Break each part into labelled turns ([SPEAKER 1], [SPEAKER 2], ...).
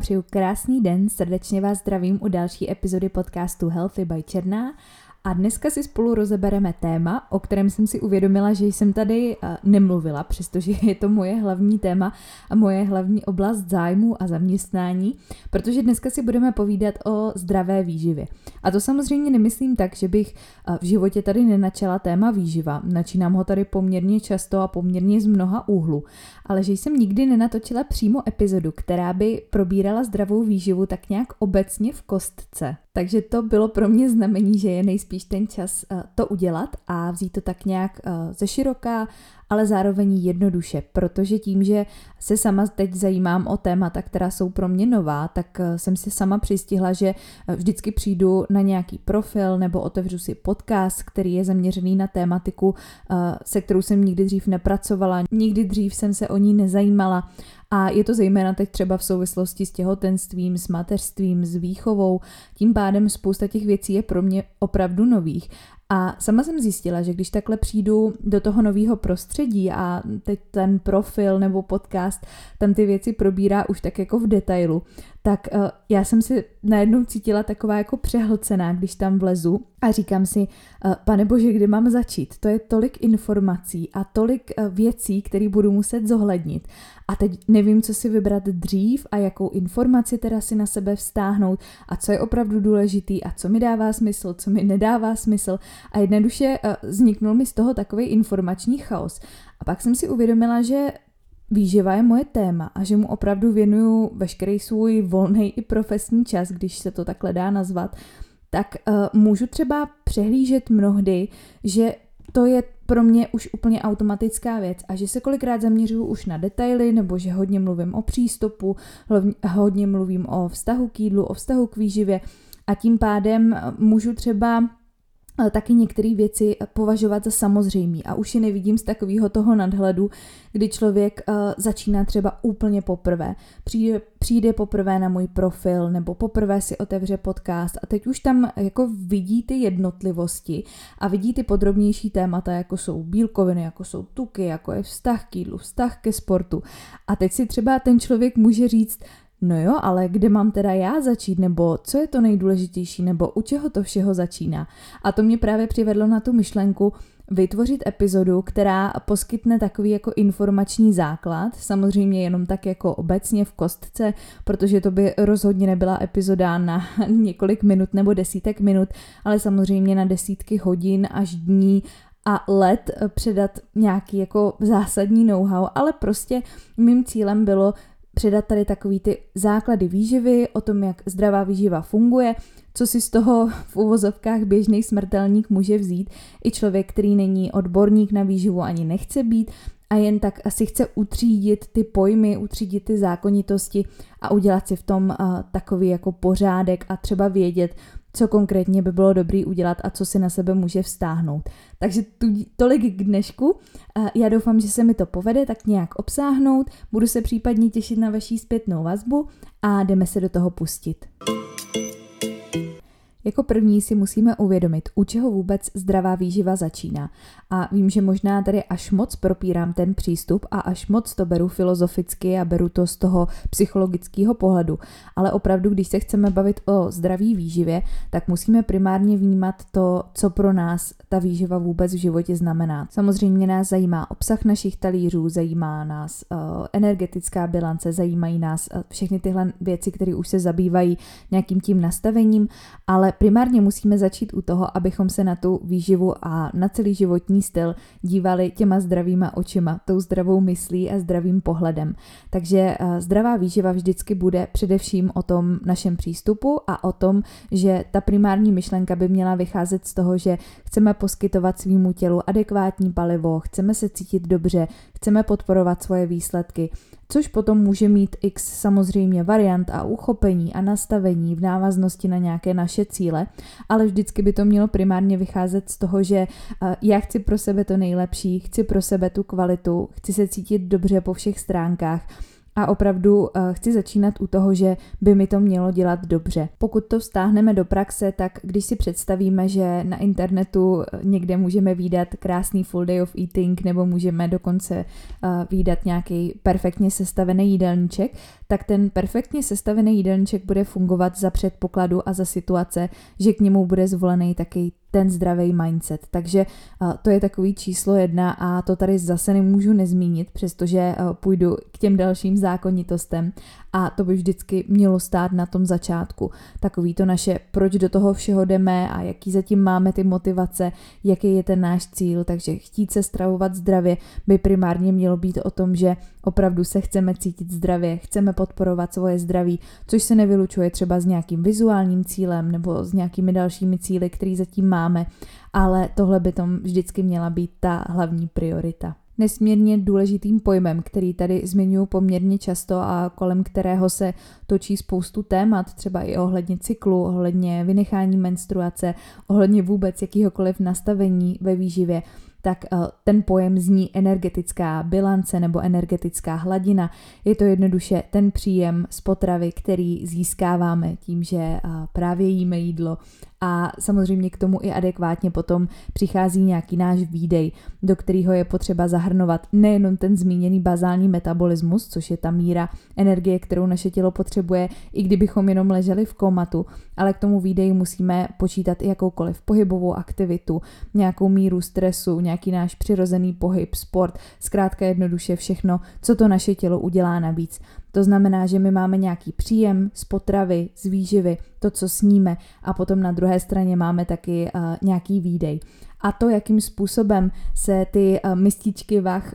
[SPEAKER 1] přeju krásný den, srdečně vás zdravím u další epizody podcastu Healthy by Černá a dneska si spolu rozebereme téma, o kterém jsem si uvědomila, že jsem tady eh, nemluvila, přestože je to moje hlavní téma a moje hlavní oblast zájmu a zaměstnání, protože dneska si budeme povídat o zdravé výživě. A to samozřejmě nemyslím tak, že bych eh, v životě tady nenačala téma výživa. Načínám ho tady poměrně často a poměrně z mnoha úhlu, ale že jsem nikdy nenatočila přímo epizodu, která by probírala zdravou výživu tak nějak obecně v kostce. Takže to bylo pro mě znamení, že je nejspíš ten čas uh, to udělat a vzít to tak nějak uh, ze široká, ale zároveň jednoduše, protože tím, že se sama teď zajímám o témata, která jsou pro mě nová, tak uh, jsem si sama přistihla, že vždycky přijdu na nějaký profil nebo otevřu si podcast, který je zaměřený na tématiku, se kterou jsem nikdy dřív nepracovala, nikdy dřív jsem se o ní nezajímala a je to zejména teď třeba v souvislosti s těhotenstvím, s mateřstvím, s výchovou. Tím pádem spousta těch věcí je pro mě opravdu nových. A sama jsem zjistila, že když takhle přijdu do toho nového prostředí a teď ten profil nebo podcast tam ty věci probírá už tak jako v detailu, tak uh, já jsem si najednou cítila taková jako přehlcená, když tam vlezu a říkám si, uh, pane bože, kde mám začít? To je tolik informací a tolik uh, věcí, které budu muset zohlednit. A teď nevím, co si vybrat dřív a jakou informaci teda si na sebe vztáhnout a co je opravdu důležitý a co mi dává smysl, co mi nedává smysl. A jednoduše vzniknul mi z toho takový informační chaos. A pak jsem si uvědomila, že výživa je moje téma a že mu opravdu věnuju veškerý svůj volný i profesní čas, když se to takhle dá nazvat, tak uh, můžu třeba přehlížet mnohdy, že to je pro mě už úplně automatická věc a že se kolikrát zaměřuju už na detaily nebo že hodně mluvím o přístupu, hodně mluvím o vztahu k jídlu, o vztahu k výživě a tím pádem můžu třeba taky některé věci považovat za samozřejmé a už je nevidím z takového toho nadhledu, kdy člověk uh, začíná třeba úplně poprvé. Přijde, přijde poprvé na můj profil nebo poprvé si otevře podcast a teď už tam jako vidí ty jednotlivosti a vidí ty podrobnější témata, jako jsou bílkoviny, jako jsou tuky, jako je vztah k jídlu, vztah ke sportu. A teď si třeba ten člověk může říct, No jo, ale kde mám teda já začít, nebo co je to nejdůležitější, nebo u čeho to všeho začíná? A to mě právě přivedlo na tu myšlenku vytvořit epizodu, která poskytne takový jako informační základ, samozřejmě jenom tak jako obecně v kostce, protože to by rozhodně nebyla epizoda na několik minut nebo desítek minut, ale samozřejmě na desítky hodin až dní a let předat nějaký jako zásadní know-how, ale prostě mým cílem bylo předat tady takový ty základy výživy, o tom, jak zdravá výživa funguje, co si z toho v uvozovkách běžný smrtelník může vzít, i člověk, který není odborník na výživu ani nechce být a jen tak asi chce utřídit ty pojmy, utřídit ty zákonitosti a udělat si v tom uh, takový jako pořádek a třeba vědět, co konkrétně by bylo dobré udělat a co si na sebe může vztáhnout. Takže tu, tolik k dnešku. Já doufám, že se mi to povede tak nějak obsáhnout. Budu se případně těšit na vaší zpětnou vazbu a jdeme se do toho pustit. Jako první si musíme uvědomit, u čeho vůbec zdravá výživa začíná. A vím, že možná tady až moc propírám ten přístup a až moc to beru filozoficky a beru to z toho psychologického pohledu. Ale opravdu, když se chceme bavit o zdraví výživě, tak musíme primárně vnímat to, co pro nás ta výživa vůbec v životě znamená. Samozřejmě nás zajímá obsah našich talířů, zajímá nás uh, energetická bilance, zajímají nás uh, všechny tyhle věci, které už se zabývají nějakým tím nastavením, ale primárně musíme začít u toho, abychom se na tu výživu a na celý životní styl dívali těma zdravýma očima, tou zdravou myslí a zdravým pohledem. Takže eh, zdravá výživa vždycky bude především o tom našem přístupu a o tom, že ta primární myšlenka by měla vycházet z toho, že chceme poskytovat svýmu tělu adekvátní palivo, chceme se cítit dobře, chceme podporovat svoje výsledky, což potom může mít x samozřejmě variant a uchopení a nastavení v návaznosti na nějaké naše cíle, ale vždycky by to mělo primárně vycházet z toho, že eh, já chci pro sebe to nejlepší, chci pro sebe tu kvalitu, chci se cítit dobře po všech stránkách a opravdu uh, chci začínat u toho, že by mi to mělo dělat dobře. Pokud to vztáhneme do praxe, tak když si představíme, že na internetu někde můžeme výdat krásný full day of eating nebo můžeme dokonce uh, výdat nějaký perfektně sestavený jídelníček, tak ten perfektně sestavený jídelníček bude fungovat za předpokladu a za situace, že k němu bude zvolený taky ten zdravý mindset. Takže to je takový číslo jedna a to tady zase nemůžu nezmínit, přestože půjdu k těm dalším zákonitostem a to by vždycky mělo stát na tom začátku. Takový to naše, proč do toho všeho jdeme a jaký zatím máme ty motivace, jaký je ten náš cíl, takže chtít se stravovat zdravě by primárně mělo být o tom, že opravdu se chceme cítit zdravě, chceme podporovat svoje zdraví, což se nevylučuje třeba s nějakým vizuálním cílem nebo s nějakými dalšími cíly, které zatím máme, ale tohle by tom vždycky měla být ta hlavní priorita nesmírně důležitým pojmem, který tady zmiňuji poměrně často a kolem kterého se točí spoustu témat, třeba i ohledně cyklu, ohledně vynechání menstruace, ohledně vůbec jakýhokoliv nastavení ve výživě, tak eh, ten pojem zní energetická bilance nebo energetická hladina. Je to jednoduše ten příjem z potravy, který získáváme tím, že eh, právě jíme jídlo a samozřejmě k tomu i adekvátně potom přichází nějaký náš výdej, do kterého je potřeba zahrnovat nejenom ten zmíněný bazální metabolismus, což je ta míra energie, kterou naše tělo potřebuje, i kdybychom jenom leželi v komatu, ale k tomu výdeji musíme počítat i jakoukoliv pohybovou aktivitu, nějakou míru stresu, nějaký náš přirozený pohyb, sport, zkrátka jednoduše všechno, co to naše tělo udělá navíc. To znamená, že my máme nějaký příjem z potravy, z výživy, to, co sníme a potom na druhé straně máme taky uh, nějaký výdej. A to, jakým způsobem se ty uh, mističky vach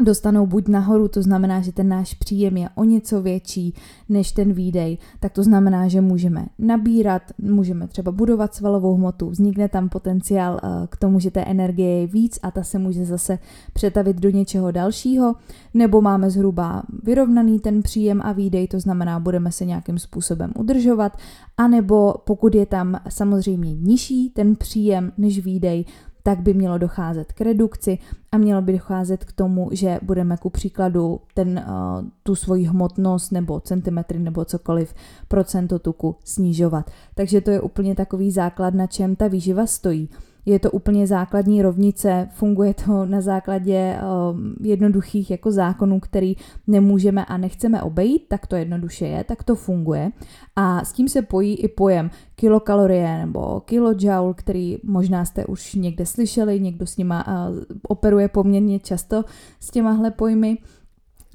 [SPEAKER 1] dostanou buď nahoru, to znamená, že ten náš příjem je o něco větší než ten výdej, tak to znamená, že můžeme nabírat, můžeme třeba budovat svalovou hmotu, vznikne tam potenciál eh, k tomu, že té energie je víc a ta se může zase přetavit do něčeho dalšího, nebo máme zhruba vyrovnaný ten příjem a výdej, to znamená, budeme se nějakým způsobem udržovat, anebo pokud je tam samozřejmě nižší ten příjem než výdej, tak by mělo docházet k redukci a mělo by docházet k tomu, že budeme ku příkladu ten, uh, tu svoji hmotnost nebo centimetry nebo cokoliv procento tuku snižovat. Takže to je úplně takový základ, na čem ta výživa stojí. Je to úplně základní rovnice, funguje to na základě uh, jednoduchých jako zákonů, který nemůžeme a nechceme obejít, tak to jednoduše je, tak to funguje. A s tím se pojí i pojem kilokalorie nebo kilojoule, který možná jste už někde slyšeli, někdo s nima uh, operuje poměrně často s těmahle pojmy.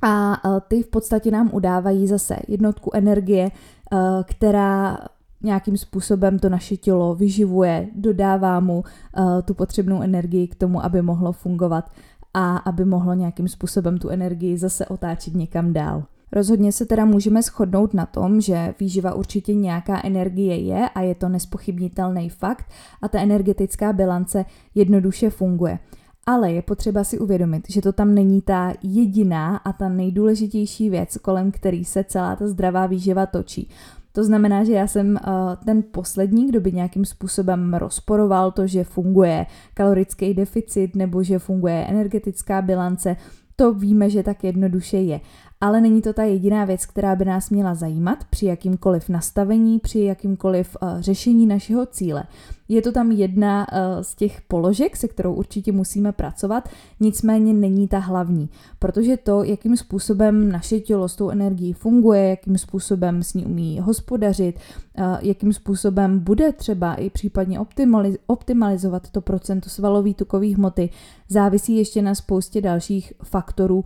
[SPEAKER 1] A uh, ty v podstatě nám udávají zase jednotku energie, uh, která nějakým způsobem to naše tělo vyživuje, dodává mu uh, tu potřebnou energii k tomu, aby mohlo fungovat a aby mohlo nějakým způsobem tu energii zase otáčet někam dál. Rozhodně se teda můžeme shodnout na tom, že výživa určitě nějaká energie je a je to nespochybnitelný fakt a ta energetická bilance jednoduše funguje. Ale je potřeba si uvědomit, že to tam není ta jediná a ta nejdůležitější věc, kolem který se celá ta zdravá výživa točí. To znamená, že já jsem uh, ten poslední, kdo by nějakým způsobem rozporoval to, že funguje kalorický deficit nebo že funguje energetická bilance. To víme, že tak jednoduše je ale není to ta jediná věc, která by nás měla zajímat při jakýmkoliv nastavení, při jakýmkoliv uh, řešení našeho cíle. Je to tam jedna uh, z těch položek, se kterou určitě musíme pracovat, nicméně není ta hlavní, protože to, jakým způsobem naše tělo s tou energií funguje, jakým způsobem s ní umí hospodařit, uh, jakým způsobem bude třeba i případně optimaliz- optimalizovat to procento svalový tukový hmoty, závisí ještě na spoustě dalších faktorů,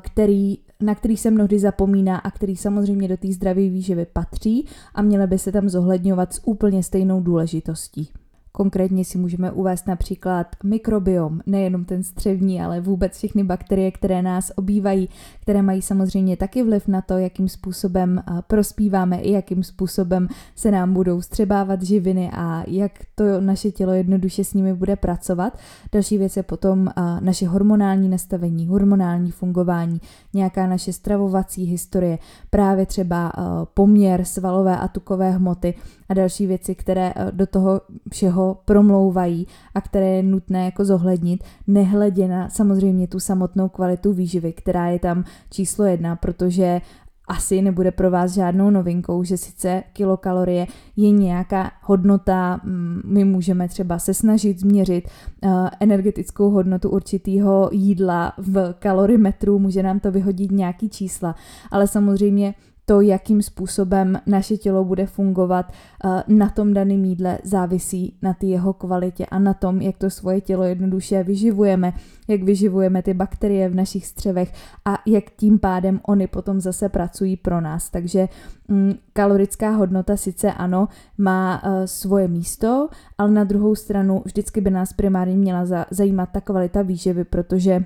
[SPEAKER 1] který na který se mnohdy zapomíná a který samozřejmě do té zdravé výživy patří a měly by se tam zohledňovat s úplně stejnou důležitostí. Konkrétně si můžeme uvést například mikrobiom, nejenom ten střevní, ale vůbec všechny bakterie, které nás obývají, které mají samozřejmě taky vliv na to, jakým způsobem prospíváme i jakým způsobem se nám budou střebávat živiny a jak to naše tělo jednoduše s nimi bude pracovat. Další věc je potom naše hormonální nastavení, hormonální fungování, nějaká naše stravovací historie, právě třeba poměr svalové a tukové hmoty a další věci, které do toho všeho toho promlouvají a které je nutné jako zohlednit, nehledě na samozřejmě tu samotnou kvalitu výživy, která je tam číslo jedna, protože asi nebude pro vás žádnou novinkou, že sice kilokalorie je nějaká hodnota, mm, my můžeme třeba se snažit změřit uh, energetickou hodnotu určitého jídla v kalorimetru, může nám to vyhodit nějaký čísla, ale samozřejmě to, jakým způsobem naše tělo bude fungovat eh, na tom daném jídle, závisí na té jeho kvalitě a na tom, jak to svoje tělo jednoduše vyživujeme, jak vyživujeme ty bakterie v našich střevech a jak tím pádem oni potom zase pracují pro nás. Takže mm, kalorická hodnota sice ano, má uh, svoje místo, ale na druhou stranu vždycky by nás primárně měla za, zajímat ta kvalita výživy, protože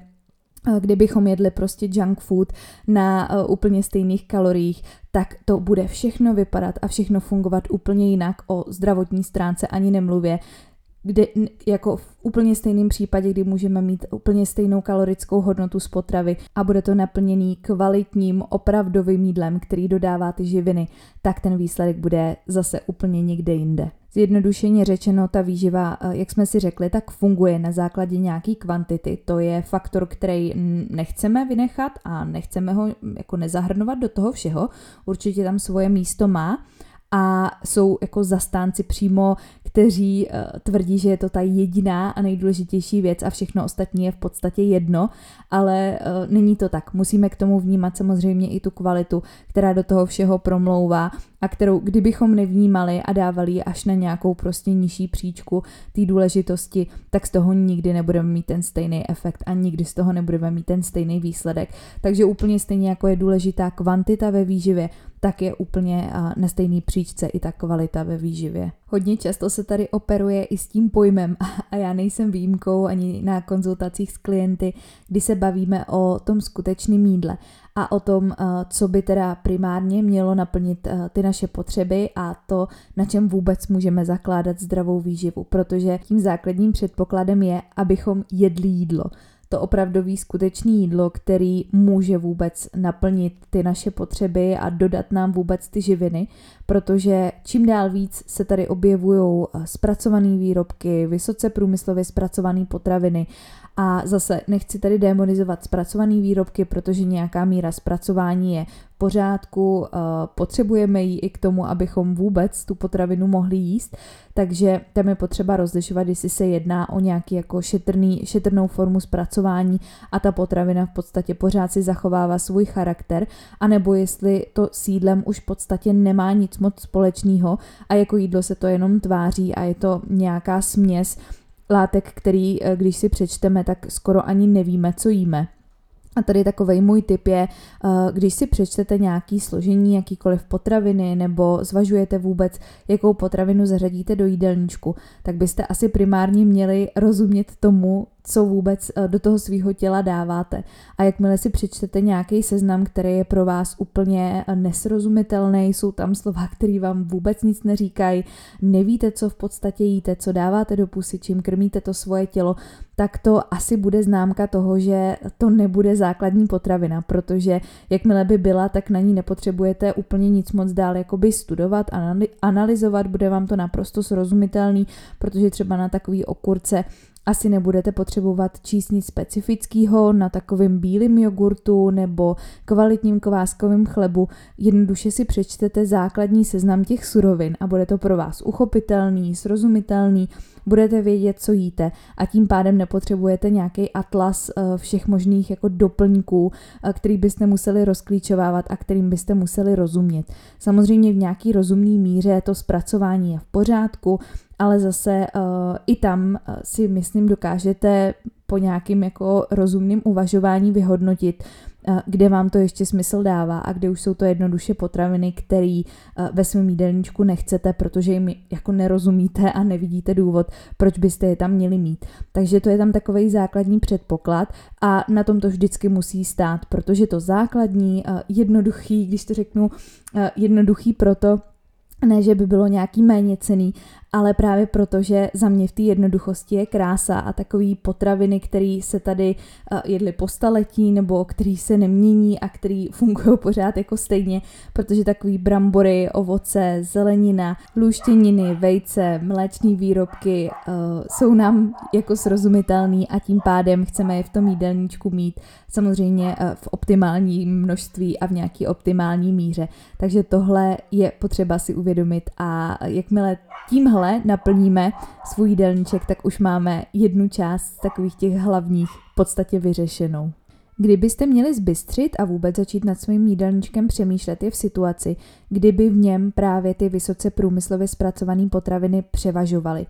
[SPEAKER 1] kdybychom jedli prostě junk food na uh, úplně stejných kaloriích, tak to bude všechno vypadat a všechno fungovat úplně jinak. O zdravotní stránce ani nemluvě kde jako v úplně stejném případě, kdy můžeme mít úplně stejnou kalorickou hodnotu z potravy a bude to naplněný kvalitním, opravdovým jídlem, který dodává ty živiny, tak ten výsledek bude zase úplně někde jinde. Zjednodušeně řečeno, ta výživa, eh, jak jsme si řekli, tak funguje na základě nějaký kvantity. To je faktor, který nechceme vynechat a nechceme ho jako nezahrnovat do toho všeho. Určitě tam svoje místo má, a jsou jako zastánci přímo, kteří uh, tvrdí, že je to ta jediná a nejdůležitější věc a všechno ostatní je v podstatě jedno, ale uh, není to tak. Musíme k tomu vnímat samozřejmě i tu kvalitu, která do toho všeho promlouvá a kterou kdybychom nevnímali a dávali ji až na nějakou prostě nižší příčku té důležitosti, tak z toho nikdy nebudeme mít ten stejný efekt a nikdy z toho nebudeme mít ten stejný výsledek. Takže úplně stejně jako je důležitá kvantita ve výživě, tak je úplně na stejný příčce i ta kvalita ve výživě. Hodně často se tady operuje i s tím pojmem a já nejsem výjimkou ani na konzultacích s klienty, kdy se bavíme o tom skutečném jídle a o tom, co by teda primárně mělo naplnit ty naše potřeby a to, na čem vůbec můžeme zakládat zdravou výživu, protože tím základním předpokladem je, abychom jedli jídlo to opravdový skutečný jídlo, který může vůbec naplnit ty naše potřeby a dodat nám vůbec ty živiny, protože čím dál víc se tady objevují eh, zpracované výrobky, vysoce průmyslově zpracované potraviny a zase nechci tady demonizovat zpracované výrobky, protože nějaká míra zpracování je pořádku, eh, potřebujeme ji i k tomu, abychom vůbec tu potravinu mohli jíst, takže tam je potřeba rozlišovat, jestli se jedná o nějaký jako šetrný, šetrnou formu zpracování a ta potravina v podstatě pořád si zachovává svůj charakter, anebo jestli to sídlem už v podstatě nemá nic moc společného a jako jídlo se to jenom tváří a je to nějaká směs látek, který, eh, když si přečteme, tak skoro ani nevíme, co jíme. A tady takový můj tip je, eh, když si přečtete nějaký složení, jakýkoliv potraviny, nebo zvažujete vůbec, jakou potravinu zařadíte do jídelníčku, tak byste asi primárně měli rozumět tomu, co vůbec eh, do toho svého těla dáváte. A jakmile si přečtete nějaký seznam, který je pro vás úplně eh, nesrozumitelný, jsou tam slova, které vám vůbec nic neříkají, nevíte, co v podstatě jíte, co dáváte do pusy, čím krmíte to svoje tělo, tak to asi bude známka toho, že to nebude základní potravina, protože jakmile by byla, tak na ní nepotřebujete úplně nic moc dál jakoby studovat, analyzovat, bude vám to naprosto srozumitelný, protože třeba na takový okurce asi nebudete potřebovat číst nic specifického na takovém bílém jogurtu nebo kvalitním kváskovém chlebu. Jednoduše si přečtete základní seznam těch surovin a bude to pro vás uchopitelný, srozumitelný, budete vědět, co jíte a tím pádem nepotřebujete nějaký atlas eh, všech možných jako doplňků, eh, který byste museli rozklíčovávat a kterým byste museli rozumět. Samozřejmě v nějaký rozumný míře to zpracování je v pořádku, ale zase uh, i tam uh, si myslím dokážete po nějakým jako rozumným uvažování vyhodnotit, uh, kde vám to ještě smysl dává a kde už jsou to jednoduše potraviny, které ve svém jídelníčku nechcete, protože jim jako nerozumíte a nevidíte důvod, proč byste je tam měli mít. Takže to je tam takový základní předpoklad a na tom to vždycky musí stát, protože to základní, jednoduchý, když to řeknu, jednoduchý proto, ne, že by bylo nějaký méně cený, ale právě proto, že za mě v té jednoduchosti je krása a takový potraviny, které se tady uh, jedly po staletí nebo který se nemění a který fungují pořád jako stejně, protože takový brambory, ovoce, zelenina, luštěniny, vejce, mléční výrobky uh, jsou nám jako srozumitelný a tím pádem chceme je v tom jídelníčku mít samozřejmě uh, v optimální množství a v nějaký optimální míře. Takže tohle je potřeba si uvědomit a jakmile tímhle tímhle naplníme svůj jídelníček, tak už máme jednu část takových těch hlavních v podstatě vyřešenou. Kdybyste měli zbystřit a vůbec začít nad svým jídelníčkem přemýšlet je v situaci, kdyby v něm právě ty vysoce průmyslově zpracované potraviny převažovaly.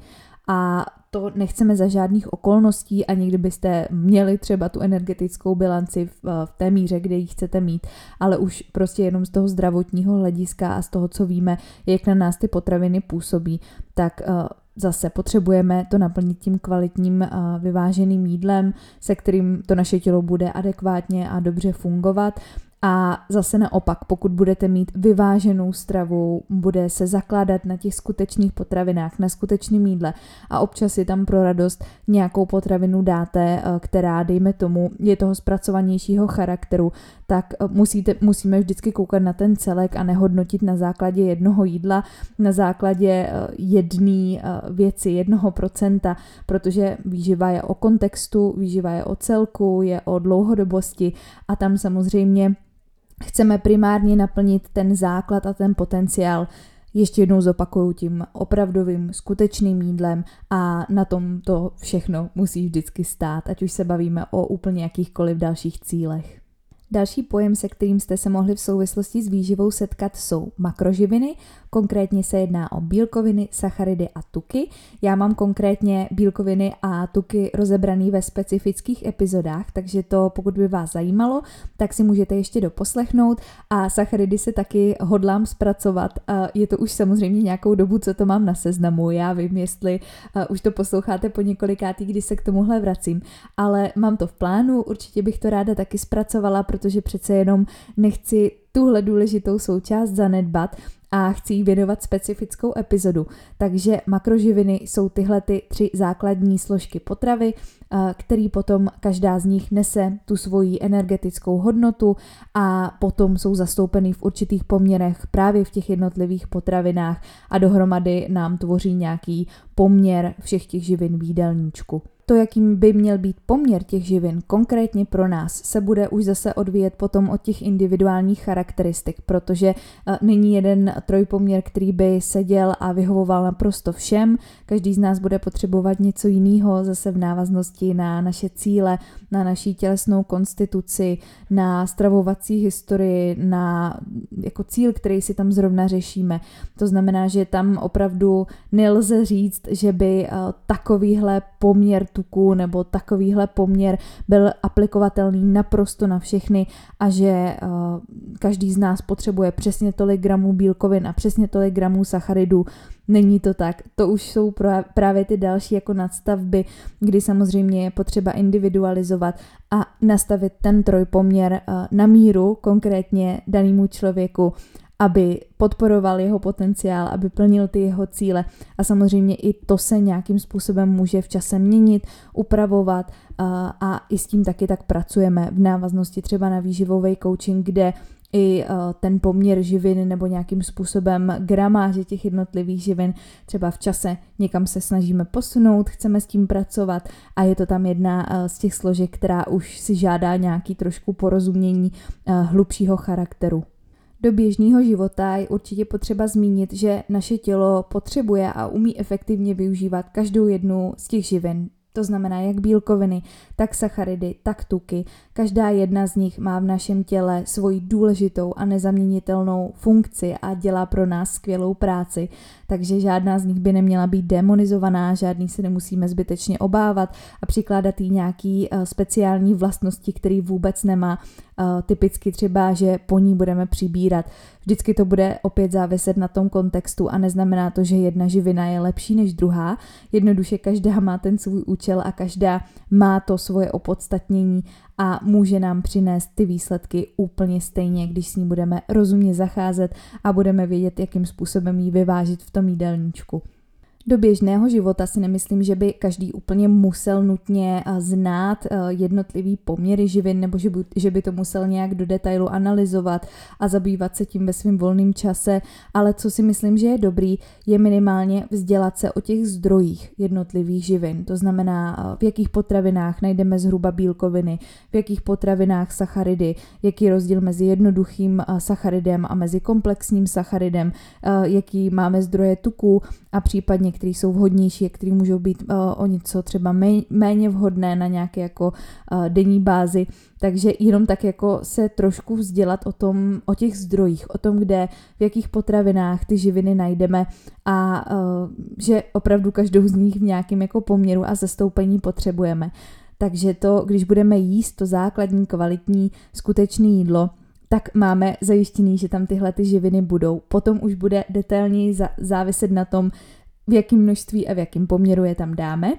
[SPEAKER 1] A to nechceme za žádných okolností, ani kdybyste měli třeba tu energetickou bilanci v, v té míře, kde ji chcete mít, ale už prostě jenom z toho zdravotního hlediska a z toho, co víme, jak na nás ty potraviny působí, tak uh, zase potřebujeme to naplnit tím kvalitním uh, vyváženým jídlem, se kterým to naše tělo bude adekvátně a dobře fungovat a zase naopak, pokud budete mít vyváženou stravu, bude se zakládat na těch skutečných potravinách, na skutečném jídle. A občas si tam pro radost nějakou potravinu dáte, eh, která, dejme tomu, je toho zpracovanějšího charakteru, tak eh, musíte, musíme vždycky koukat na ten celek a nehodnotit na základě jednoho jídla, na základě eh, jedné věci, jednoho procenta, protože výživa je o kontextu, výživa je o celku, je o dlouhodobosti a tam samozřejmě chceme primárně naplnit ten základ a ten potenciál, ještě jednou zopakuju tím opravdovým, skutečným jídlem a na tom to všechno musí vždycky stát, ať už se bavíme o úplně jakýchkoliv dalších cílech. Další pojem, se kterým jste se mohli v souvislosti s výživou setkat, jsou makroživiny, Konkrétně se jedná o bílkoviny, sacharidy a tuky. Já mám konkrétně bílkoviny a tuky rozebraný ve specifických epizodách, takže to pokud by vás zajímalo, tak si můžete ještě doposlechnout a sacharidy se taky hodlám zpracovat. Je to už samozřejmě nějakou dobu, co to mám na seznamu. Já vím, jestli už to posloucháte po několikátý, kdy se k tomuhle vracím, ale mám to v plánu, určitě bych to ráda taky zpracovala, protože přece jenom nechci tuhle důležitou součást zanedbat a chci jí věnovat specifickou epizodu. Takže makroživiny jsou tyhle ty tři základní složky potravy, který potom každá z nich nese tu svoji energetickou hodnotu a potom jsou zastoupeny v určitých poměrech právě v těch jednotlivých potravinách a dohromady nám tvoří nějaký poměr všech těch živin v jídelníčku. To, jakým by měl být poměr těch živin konkrétně pro nás, se bude už zase odvíjet potom od těch individuálních charakteristik, protože není jeden trojpoměr, který by seděl a vyhovoval naprosto všem. Každý z nás bude potřebovat něco jiného, zase v návaznosti na naše cíle, na naší tělesnou konstituci, na stravovací historii, na jako cíl, který si tam zrovna řešíme. To znamená, že tam opravdu nelze říct, že by uh, takovýhle poměr tuku nebo takovýhle poměr byl aplikovatelný naprosto na všechny a že uh, každý z nás potřebuje přesně tolik gramů bílkovin a přesně tolik gramů sacharidů. Není to tak. To už jsou právě ty další jako nadstavby, kdy samozřejmě je potřeba individualizovat a nastavit ten trojpoměr uh, na míru konkrétně danému člověku aby podporoval jeho potenciál, aby plnil ty jeho cíle. A samozřejmě i to se nějakým způsobem může v čase měnit, upravovat a, a i s tím taky tak pracujeme v návaznosti třeba na výživový coaching, kde i ten poměr živin nebo nějakým způsobem gramáže těch jednotlivých živin třeba v čase někam se snažíme posunout, chceme s tím pracovat a je to tam jedna z těch složek, která už si žádá nějaký trošku porozumění hlubšího charakteru. Do běžného života je určitě potřeba zmínit, že naše tělo potřebuje a umí efektivně využívat každou jednu z těch živin, to znamená jak bílkoviny, tak sacharidy, tak tuky. Každá jedna z nich má v našem těle svoji důležitou a nezaměnitelnou funkci a dělá pro nás skvělou práci, takže žádná z nich by neměla být demonizovaná, žádný se nemusíme zbytečně obávat a přikládat jí nějaký uh, speciální vlastnosti, který vůbec nemá. Typicky třeba, že po ní budeme přibírat. Vždycky to bude opět záviset na tom kontextu a neznamená to, že jedna živina je lepší než druhá. Jednoduše každá má ten svůj účel a každá má to svoje opodstatnění a může nám přinést ty výsledky úplně stejně, když s ní budeme rozumně zacházet a budeme vědět, jakým způsobem ji vyvážit v tom jídelníčku. Do běžného života si nemyslím, že by každý úplně musel nutně eh, znát eh, jednotlivý poměry živin nebo že by, že by to musel nějak do detailu analyzovat a zabývat se tím ve svém volném čase, ale co si myslím, že je dobrý, je minimálně vzdělat se o těch zdrojích jednotlivých živin. To znamená, eh, v jakých potravinách najdeme zhruba bílkoviny, v jakých potravinách sacharidy, jaký je rozdíl mezi jednoduchým sacharidem a mezi komplexním sacharidem, jaký máme zdroje tuku a případně které jsou vhodnější a které můžou být uh, o něco třeba méně vhodné na nějaké jako uh, denní bázi. Takže jenom tak jako se trošku vzdělat o tom, o těch zdrojích, o tom, kde, v jakých potravinách ty živiny najdeme a uh, že opravdu každou z nich v nějakém jako poměru a zastoupení potřebujeme. Takže to, když budeme jíst to základní, kvalitní, skutečné jídlo, tak máme zajištěný, že tam tyhle ty živiny budou. Potom už bude detailněji záviset na tom, v jakém množství a v jakém poměru je tam dáme.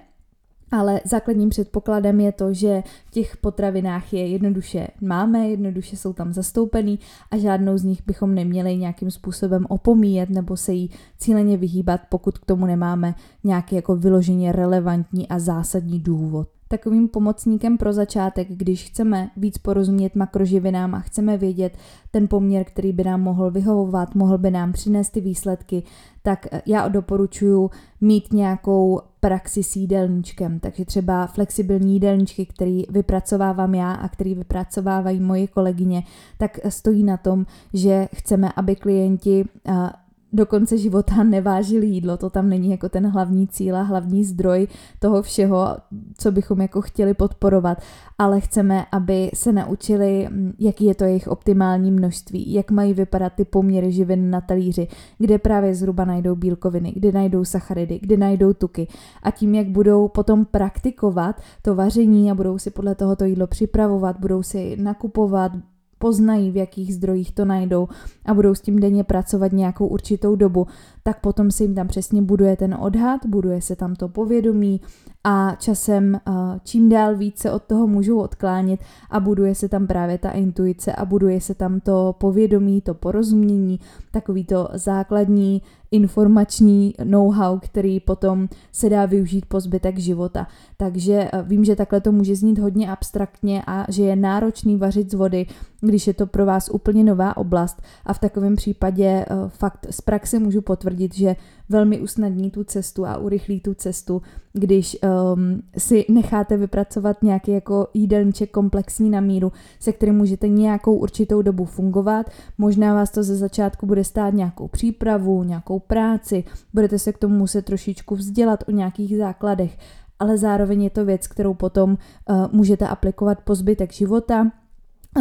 [SPEAKER 1] Ale základním předpokladem je to, že v těch potravinách je jednoduše máme, jednoduše jsou tam zastoupený a žádnou z nich bychom neměli nějakým způsobem opomíjet nebo se jí cíleně vyhýbat, pokud k tomu nemáme nějaký jako vyloženě relevantní a zásadní důvod takovým pomocníkem pro začátek, když chceme víc porozumět makroživinám a chceme vědět ten poměr, který by nám mohl vyhovovat, mohl by nám přinést ty výsledky, tak já doporučuji mít nějakou praxi s jídelníčkem, takže třeba flexibilní jídelníčky, který vypracovávám já a který vypracovávají moje kolegyně, tak stojí na tom, že chceme, aby klienti do konce života nevážili jídlo, to tam není jako ten hlavní cíl a hlavní zdroj toho všeho, co bychom jako chtěli podporovat, ale chceme, aby se naučili, mm, jaký je to jejich optimální množství, jak mají vypadat ty poměry živin na talíři, kde právě zhruba najdou bílkoviny, kde najdou sacharidy, kde najdou tuky. A tím, jak budou potom praktikovat to vaření a budou si podle toho to jídlo připravovat, budou si nakupovat, poznají, v jakých zdrojích to najdou a budou s tím denně pracovat nějakou určitou dobu, tak potom se jim tam přesně buduje ten odhad, buduje se tam to povědomí a časem eh, čím dál více od toho můžou odklánit a buduje se tam právě ta intuice a buduje se tam to povědomí, to porozumění, takový to základní informační know-how, který potom se dá využít po zbytek života. Takže eh, vím, že takhle to může znít hodně abstraktně a že je náročný vařit z vody, když je to pro vás úplně nová oblast a v takovém případě eh, fakt z praxe můžu potvrdit, že velmi usnadní tu cestu a urychlí tu cestu, když um, si necháte vypracovat nějaký jako jídelníček komplexní na míru, se kterým můžete nějakou určitou dobu fungovat. Možná vás to ze začátku bude stát nějakou přípravu, nějakou práci, budete se k tomu muset trošičku vzdělat o nějakých základech, ale zároveň je to věc, kterou potom uh, můžete aplikovat po zbytek života,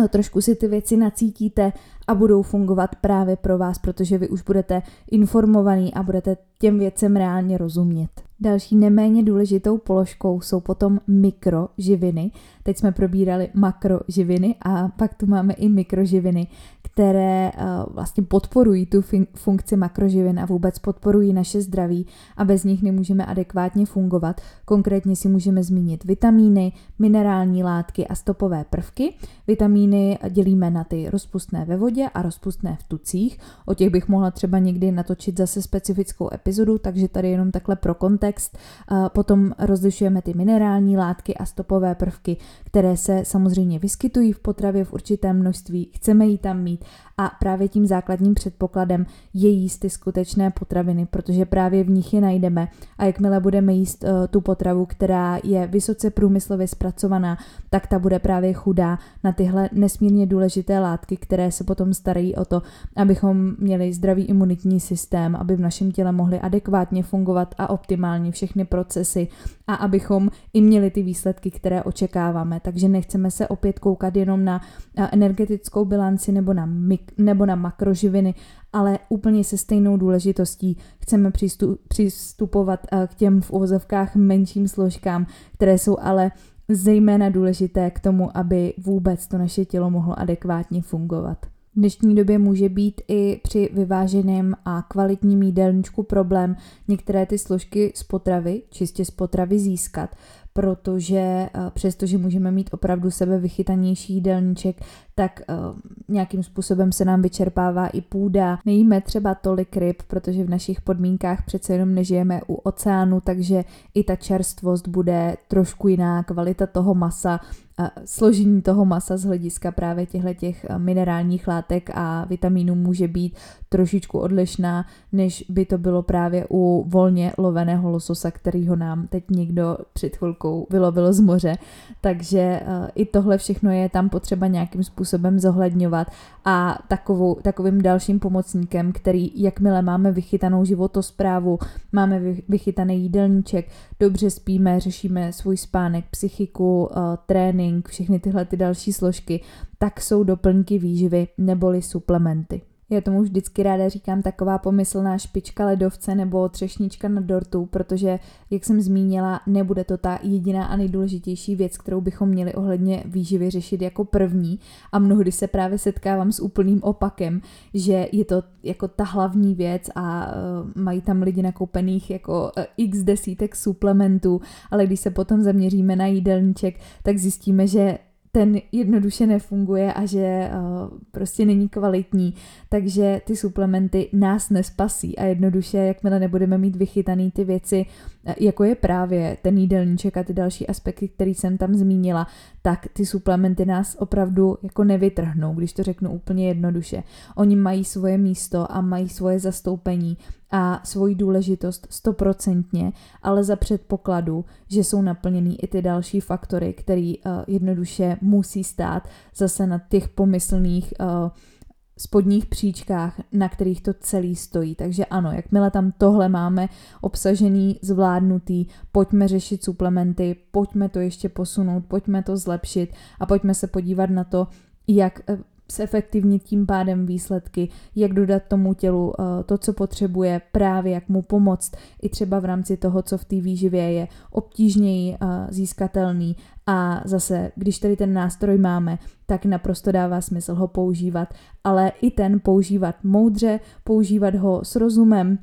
[SPEAKER 1] trošku si ty věci nacítíte a budou fungovat právě pro vás, protože vy už budete informovaný a budete těm věcem reálně rozumět. Další neméně důležitou položkou jsou potom mikroživiny. Teď jsme probírali makroživiny a pak tu máme i mikroživiny, které uh, vlastně podporují tu funkci makroživin a vůbec podporují naše zdraví a bez nich nemůžeme adekvátně fungovat. Konkrétně si můžeme zmínit vitamíny, minerální látky a stopové prvky. Vitamíny dělíme na ty rozpustné ve vodě a rozpustné v tucích. O těch bych mohla třeba někdy natočit zase specifickou epizodu, takže tady jenom takhle pro kontext. Potom rozlišujeme ty minerální látky a stopové prvky, které se samozřejmě vyskytují v potravě v určitém množství. Chceme ji tam mít a právě tím základním předpokladem je jíst ty skutečné potraviny, protože právě v nich je najdeme a jakmile budeme jíst uh, tu potravu, která je vysoce průmyslově zpracovaná, tak ta bude právě chudá na tyhle nesmírně důležité látky, které se potom starají o to, abychom měli zdravý imunitní systém, aby v našem těle mohly adekvátně fungovat a optimálně všechny procesy a abychom i měli ty výsledky, které očekáváme. Takže nechceme se opět koukat jenom na energetickou bilanci nebo na, mik- nebo na makroživiny, ale úplně se stejnou důležitostí chceme přistupovat k těm v uvozovkách menším složkám, které jsou ale zejména důležité k tomu, aby vůbec to naše tělo mohlo adekvátně fungovat. V dnešní době může být i při vyváženém a kvalitním jídelníčku problém některé ty složky z potravy, čistě z potravy získat, protože eh, přestože můžeme mít opravdu sebe vychytanější jídelníček, tak uh, nějakým způsobem se nám vyčerpává i půda. Nejíme třeba tolik ryb, protože v našich podmínkách přece jenom nežijeme u oceánu, takže i ta čerstvost bude trošku jiná, kvalita toho masa složení toho masa z hlediska právě těchto těch minerálních látek a vitamínů může být trošičku odlišná, než by to bylo právě u volně loveného lososa, kterýho nám teď někdo před chvilkou vylovil z moře. Takže i tohle všechno je tam potřeba nějakým způsobem zohledňovat a takovou, takovým dalším pomocníkem, který jakmile máme vychytanou životosprávu, máme vychytaný jídelníček, dobře spíme, řešíme svůj spánek, psychiku, trénink, trénink, všechny tyhle ty další složky, tak jsou doplňky výživy neboli suplementy. Já tomu vždycky ráda říkám taková pomyslná špička ledovce nebo třešnička na dortu, protože, jak jsem zmínila, nebude to ta jediná a nejdůležitější věc, kterou bychom měli ohledně výživy řešit jako první. A mnohdy se právě setkávám s úplným opakem, že je to jako ta hlavní věc a uh, mají tam lidi nakoupených jako uh, x desítek suplementů, ale když se potom zaměříme na jídelníček, tak zjistíme, že ten jednoduše nefunguje a že uh, prostě není kvalitní, takže ty suplementy nás nespasí a jednoduše, jakmile nebudeme mít vychytaný ty věci, eh, jako je právě ten jídelníček a ty další aspekty, které jsem tam zmínila, tak ty suplementy nás opravdu jako nevytrhnou, když to řeknu úplně jednoduše. Oni mají svoje místo a mají svoje zastoupení a svoji důležitost stoprocentně, ale za předpokladu, že jsou naplněný i ty další faktory, který uh, jednoduše musí stát zase na těch pomyslných uh, spodních příčkách, na kterých to celý stojí. Takže ano, jakmile tam tohle máme obsažený, zvládnutý, pojďme řešit suplementy, pojďme to ještě posunout, pojďme to zlepšit a pojďme se podívat na to, jak eh, zefektivnit tím pádem výsledky, jak dodat tomu tělu eh, to, co potřebuje, právě jak mu pomoct, i třeba v rámci toho, co v té výživě je obtížněji eh, získatelný. A zase, když tady ten nástroj máme, tak naprosto dává smysl ho používat, ale i ten používat moudře, používat ho s rozumem,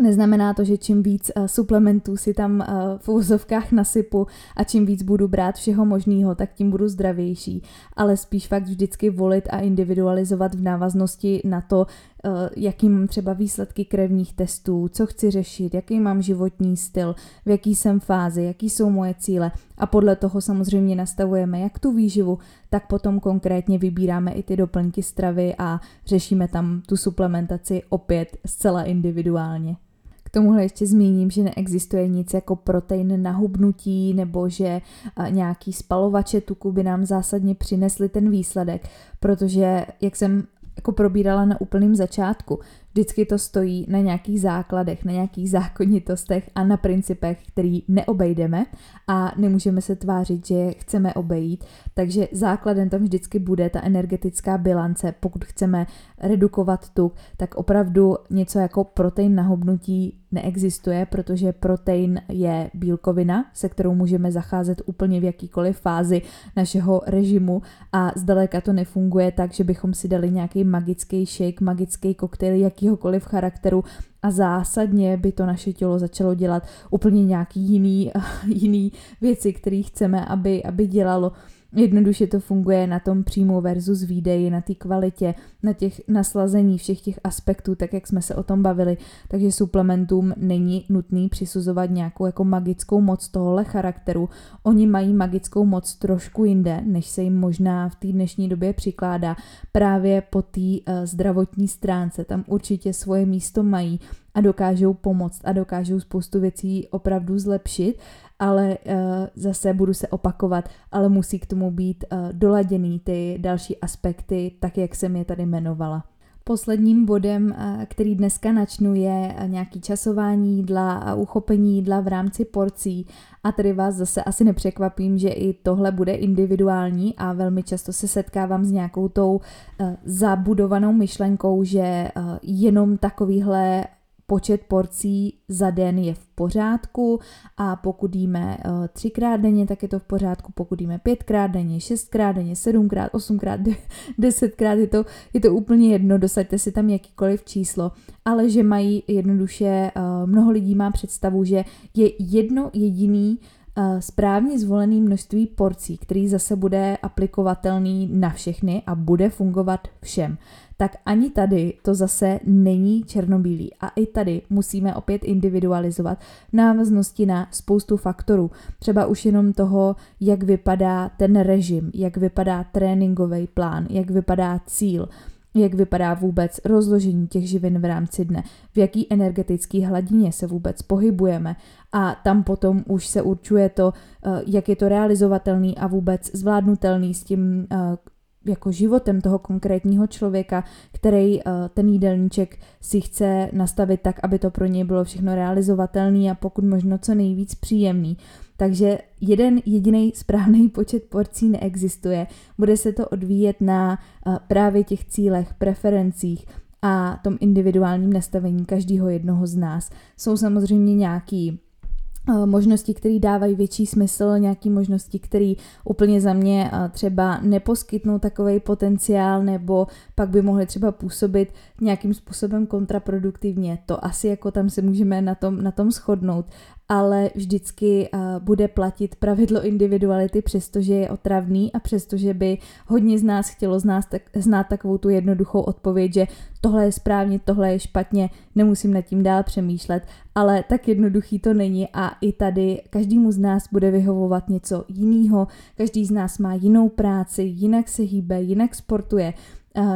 [SPEAKER 1] Neznamená to, že čím víc uh, suplementů si tam uh, v úzovkách nasypu a čím víc budu brát všeho možného, tak tím budu zdravější, ale spíš fakt vždycky volit a individualizovat v návaznosti na to, uh, jaký mám třeba výsledky krevních testů, co chci řešit, jaký mám životní styl, v jaký jsem fázi, jaký jsou moje cíle a podle toho samozřejmě nastavujeme jak tu výživu, tak potom konkrétně vybíráme i ty doplňky stravy a řešíme tam tu suplementaci opět zcela individuálně. K tomuhle ještě zmíním, že neexistuje nic jako protein na hubnutí nebo že nějaký spalovače tuku by nám zásadně přinesli ten výsledek, protože, jak jsem jako probírala na úplném začátku. Vždycky to stojí na nějakých základech, na nějakých zákonitostech a na principech, který neobejdeme a nemůžeme se tvářit, že chceme obejít. Takže základem tam vždycky bude ta energetická bilance. Pokud chceme redukovat tuk, tak opravdu něco jako protein na hubnutí neexistuje, protože protein je bílkovina, se kterou můžeme zacházet úplně v jakýkoliv fázi našeho režimu a zdaleka to nefunguje tak, že bychom si dali nějaký magický shake, magický koktejl jakýhokoliv charakteru a zásadně by to naše tělo začalo dělat úplně nějaký jiný, jiný věci, které chceme, aby, aby dělalo. Jednoduše to funguje na tom příjmu versus výdeji, na té kvalitě, na těch naslazení všech těch aspektů, tak jak jsme se o tom bavili. Takže suplementům není nutný přisuzovat nějakou jako magickou moc tohohle charakteru. Oni mají magickou moc trošku jinde, než se jim možná v té dnešní době přikládá. Právě po té uh, zdravotní stránce tam určitě svoje místo mají a dokážou pomoct a dokážou spoustu věcí opravdu zlepšit ale uh, zase budu se opakovat, ale musí k tomu být uh, doladěný ty další aspekty, tak jak jsem je tady jmenovala. Posledním bodem, eh, který dneska načnu, je nějaký časování jídla a uchopení jídla v rámci porcí. A tady vás zase asi nepřekvapím, že i tohle bude individuální a velmi často se setkávám s nějakou tou zabudovanou myšlenkou, že jenom takovýhle počet porcí za den je v pořádku a pokud jíme eh, třikrát denně, tak je to v pořádku, pokud jíme pětkrát denně, šestkrát denně, sedmkrát, osmkrát, desetkrát, je to, je to úplně jedno, dosaďte si tam jakýkoliv číslo, ale že mají jednoduše, eh, mnoho lidí má představu, že je jedno jediný správně zvolený množství porcí, který zase bude aplikovatelný na všechny a bude fungovat všem tak ani tady to zase není černobílý. A i tady musíme opět individualizovat návaznosti na spoustu faktorů. Třeba už jenom toho, jak vypadá ten režim, jak vypadá tréninkový plán, jak vypadá cíl, jak vypadá vůbec rozložení těch živin v rámci dne, v jaký energetický hladině se vůbec pohybujeme a tam potom už se určuje to, eh, jak je to realizovatelný a vůbec zvládnutelný s tím eh, jako životem toho konkrétního člověka, který uh, ten jídelníček si chce nastavit tak, aby to pro něj bylo všechno realizovatelný a pokud možno co nejvíc příjemný. Takže jeden jediný správný počet porcí neexistuje. Bude se to odvíjet na uh, právě těch cílech, preferencích, a tom individuálním nastavení každého jednoho z nás. Jsou samozřejmě nějaký Eh, možnosti, které dávají větší smysl, nějaké možnosti, které úplně za mě eh, třeba neposkytnou takový potenciál, nebo pak by mohly třeba působit nějakým způsobem kontraproduktivně. To asi jako tam se můžeme na tom, na tom shodnout, ale vždycky uh, bude platit pravidlo individuality, přestože je otravný a přestože by hodně z nás chtělo znát, tak, znát takovou tu jednoduchou odpověď, že tohle je správně, tohle je špatně, nemusím nad tím dál přemýšlet, ale tak jednoduchý to není a i tady každému z nás bude vyhovovat něco jiného, každý z nás má jinou práci, jinak se hýbe, jinak sportuje,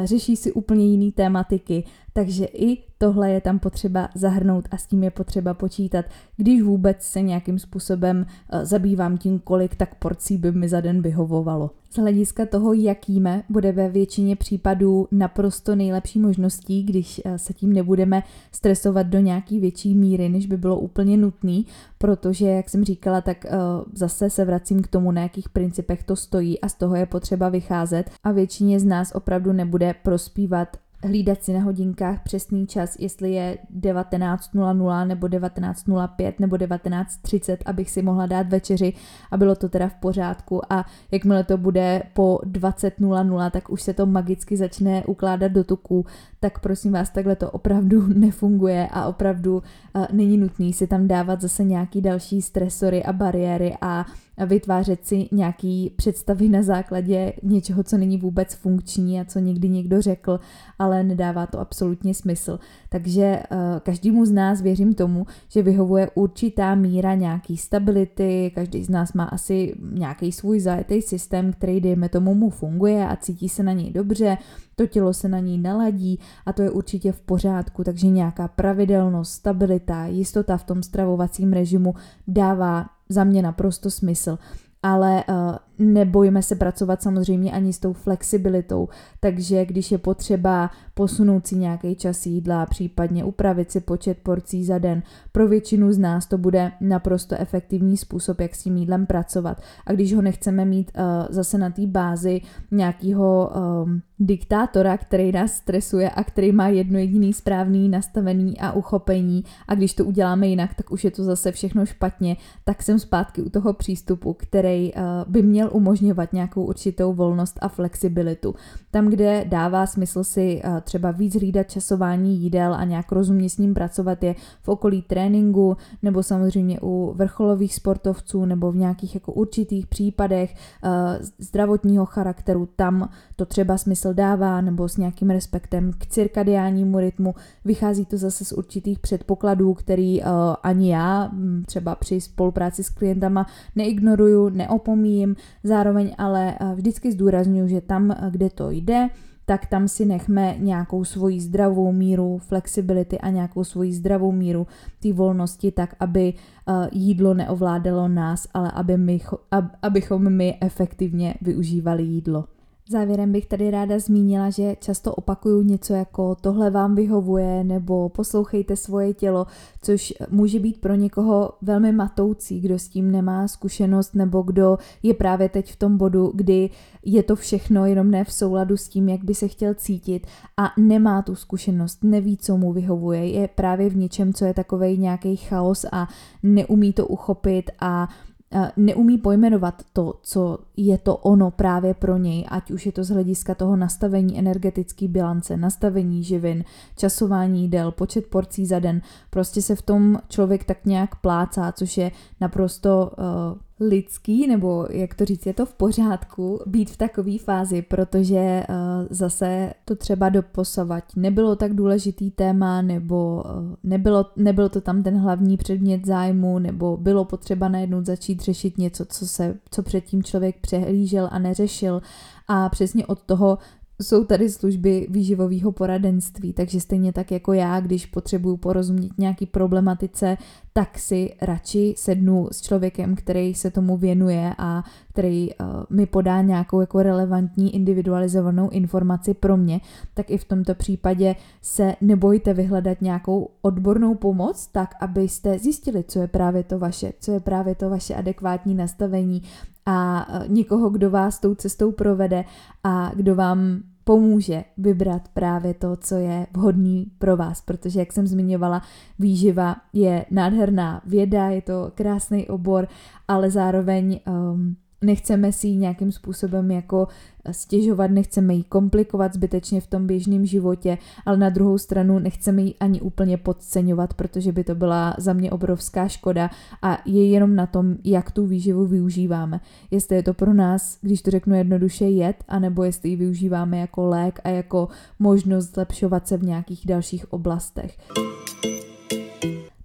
[SPEAKER 1] řeší si úplně jiný tématiky, takže i tohle je tam potřeba zahrnout a s tím je potřeba počítat, když vůbec se nějakým způsobem eh, zabývám tím, kolik tak porcí by mi za den vyhovovalo. Z hlediska toho, jak jíme, bude ve většině případů naprosto nejlepší možností, když eh, se tím nebudeme stresovat do nějaký větší míry, než by bylo úplně nutný, protože, jak jsem říkala, tak eh, zase se vracím k tomu, na jakých principech to stojí a z toho je potřeba vycházet a většině z nás opravdu nebude prospívat hlídat si na hodinkách přesný čas, jestli je 19.00 nebo 19.05 nebo 19.30, abych si mohla dát večeři a bylo to teda v pořádku. A jakmile to bude po 20.00, tak už se to magicky začne ukládat do tuku, tak prosím vás, takhle to opravdu nefunguje a opravdu uh, není nutný si tam dávat zase nějaký další stresory a bariéry a vytvářet si nějaký představy na základě něčeho, co není vůbec funkční a co někdy někdo řekl, ale nedává to absolutně smysl. Takže uh, každému z nás věřím tomu, že vyhovuje určitá míra nějaký stability, každý z nás má asi nějaký svůj zajetý systém, který dejme tomu mu funguje a cítí se na něj dobře, to tělo se na něj naladí a to je určitě v pořádku, takže nějaká pravidelnost, stabilita, jistota v tom stravovacím režimu dává za mě naprosto smysl. Ale uh, nebojíme se pracovat samozřejmě ani s tou flexibilitou, takže když je potřeba posunout si nějaký čas jídla, případně upravit si počet porcí za den, pro většinu z nás to bude naprosto efektivní způsob, jak s tím jídlem pracovat. A když ho nechceme mít uh, zase na té bázi nějakého um, diktátora, který nás stresuje a který má jedno jediný správný nastavený a uchopení a když to uděláme jinak, tak už je to zase všechno špatně, tak jsem zpátky u toho přístupu, který uh, by měl umožňovat nějakou určitou volnost a flexibilitu. Tam, kde dává smysl si uh, třeba víc hlídat časování jídel a nějak rozumně s ním pracovat je v okolí tréninku nebo samozřejmě u vrcholových sportovců nebo v nějakých jako určitých případech uh, zdravotního charakteru, tam to třeba smysl dává nebo s nějakým respektem k cirkadiálnímu rytmu. Vychází to zase z určitých předpokladů, který uh, ani já třeba při spolupráci s klientama neignoruju, neopomíjím, zároveň ale uh, vždycky zdůraznuju, že tam, kde to jde, tak tam si nechme nějakou svoji zdravou míru flexibility a nějakou svoji zdravou míru té volnosti, tak aby uh, jídlo neovládalo nás, ale aby my, ab, abychom my efektivně využívali jídlo. Závěrem bych tady ráda zmínila, že často opakuju něco jako tohle vám vyhovuje nebo poslouchejte svoje tělo, což může být pro někoho velmi matoucí, kdo s tím nemá zkušenost nebo kdo je právě teď v tom bodu, kdy je to všechno jenom ne v souladu s tím, jak by se chtěl cítit a nemá tu zkušenost, neví, co mu vyhovuje, je právě v něčem, co je takovej nějaký chaos a neumí to uchopit a neumí pojmenovat to, co je to ono právě pro něj, ať už je to z hlediska toho nastavení energetické bilance, nastavení živin, časování jídel, počet porcí za den. Prostě se v tom člověk tak nějak plácá, což je naprosto uh, lidský, nebo jak to říct, je to v pořádku být v takové fázi, protože uh, zase to třeba doposavať nebylo tak důležitý téma, nebo uh, nebylo, nebyl to tam ten hlavní předmět zájmu, nebo bylo potřeba najednou začít řešit něco, co, se, co předtím člověk přehlížel a neřešil. A přesně od toho jsou tady služby výživového poradenství, takže stejně tak jako já, když potřebuju porozumět nějaký problematice, tak si radši sednu s člověkem, který se tomu věnuje a který uh, mi podá nějakou jako relevantní individualizovanou informaci pro mě, tak i v tomto případě se nebojte vyhledat nějakou odbornou pomoc, tak abyste zjistili, co je právě to vaše, co je právě to vaše adekvátní nastavení a uh, někoho, kdo vás tou cestou provede a kdo vám pomůže vybrat právě to, co je vhodný pro vás, protože jak jsem zmiňovala, výživa je nádherná věda, je to krásný obor, ale zároveň um, nechceme si ji nějakým způsobem jako stěžovat, nechceme ji komplikovat zbytečně v tom běžném životě, ale na druhou stranu nechceme ji ani úplně podceňovat, protože by to byla za mě obrovská škoda a je jenom na tom, jak tu výživu využíváme. Jestli je to pro nás, když to řeknu jednoduše, jed, anebo jestli ji využíváme jako lék a jako možnost zlepšovat se v nějakých dalších oblastech.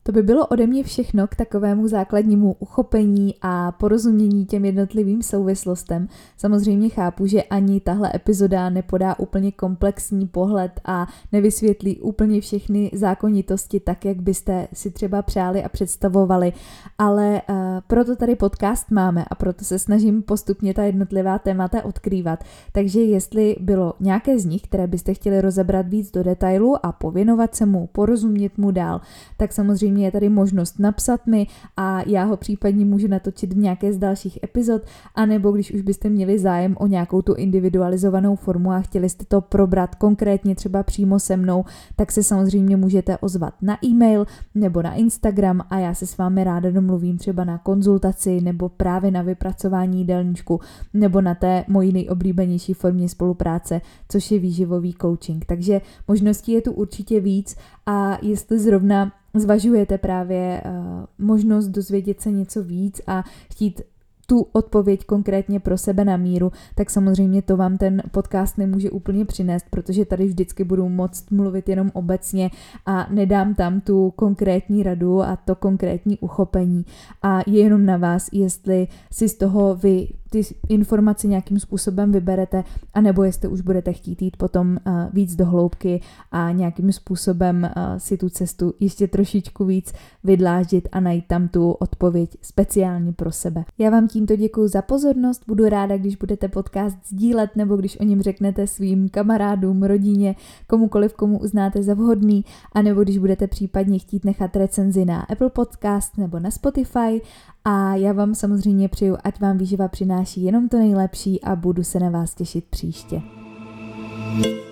[SPEAKER 1] To by bylo ode mě všechno k takovému základnímu uchopení a porozumění těm jednotlivým souvislostem. Samozřejmě chápu, že ani tahle epizoda nepodá úplně komplexní pohled a nevysvětlí úplně všechny zákonitosti tak, jak byste si třeba přáli a představovali, ale uh, proto tady podcast máme a proto se snažím postupně ta jednotlivá témata odkrývat. Takže jestli bylo nějaké z nich, které byste chtěli rozebrat víc do detailu a pověnovat se mu, porozumět mu dál, tak samozřejmě samozřejmě je tady možnost napsat mi a já ho případně můžu natočit v nějaké z dalších epizod, anebo když už byste měli zájem o nějakou tu individualizovanou formu a chtěli jste to probrat konkrétně třeba přímo se mnou, tak se samozřejmě můžete ozvat na e-mail nebo na Instagram a já se s vámi ráda domluvím třeba na konzultaci nebo právě na vypracování jídelníčku nebo na té mojí nejoblíbenější formě spolupráce, což je výživový coaching. Takže možností je tu určitě víc a jestli zrovna zvažujete právě uh, možnost dozvědět se něco víc a chtít tu odpověď konkrétně pro sebe na míru, tak samozřejmě to vám ten podcast nemůže úplně přinést, protože tady vždycky budu moct mluvit jenom obecně a nedám tam tu konkrétní radu a to konkrétní uchopení. A je jenom na vás, jestli si z toho vy ty informace nějakým způsobem vyberete, anebo jestli už budete chtít jít potom uh, víc do hloubky a nějakým způsobem uh, si tu cestu ještě trošičku víc vydláždit a najít tam tu odpověď speciálně pro sebe. Já vám tímto děkuji za pozornost, budu ráda, když budete podcast sdílet nebo když o něm řeknete svým kamarádům, rodině, komukoliv, komu uznáte za vhodný, anebo když budete případně chtít nechat recenzi na Apple Podcast nebo na Spotify a já vám samozřejmě přeju, ať vám výživa přináší jenom to nejlepší a budu se na vás těšit příště. thank you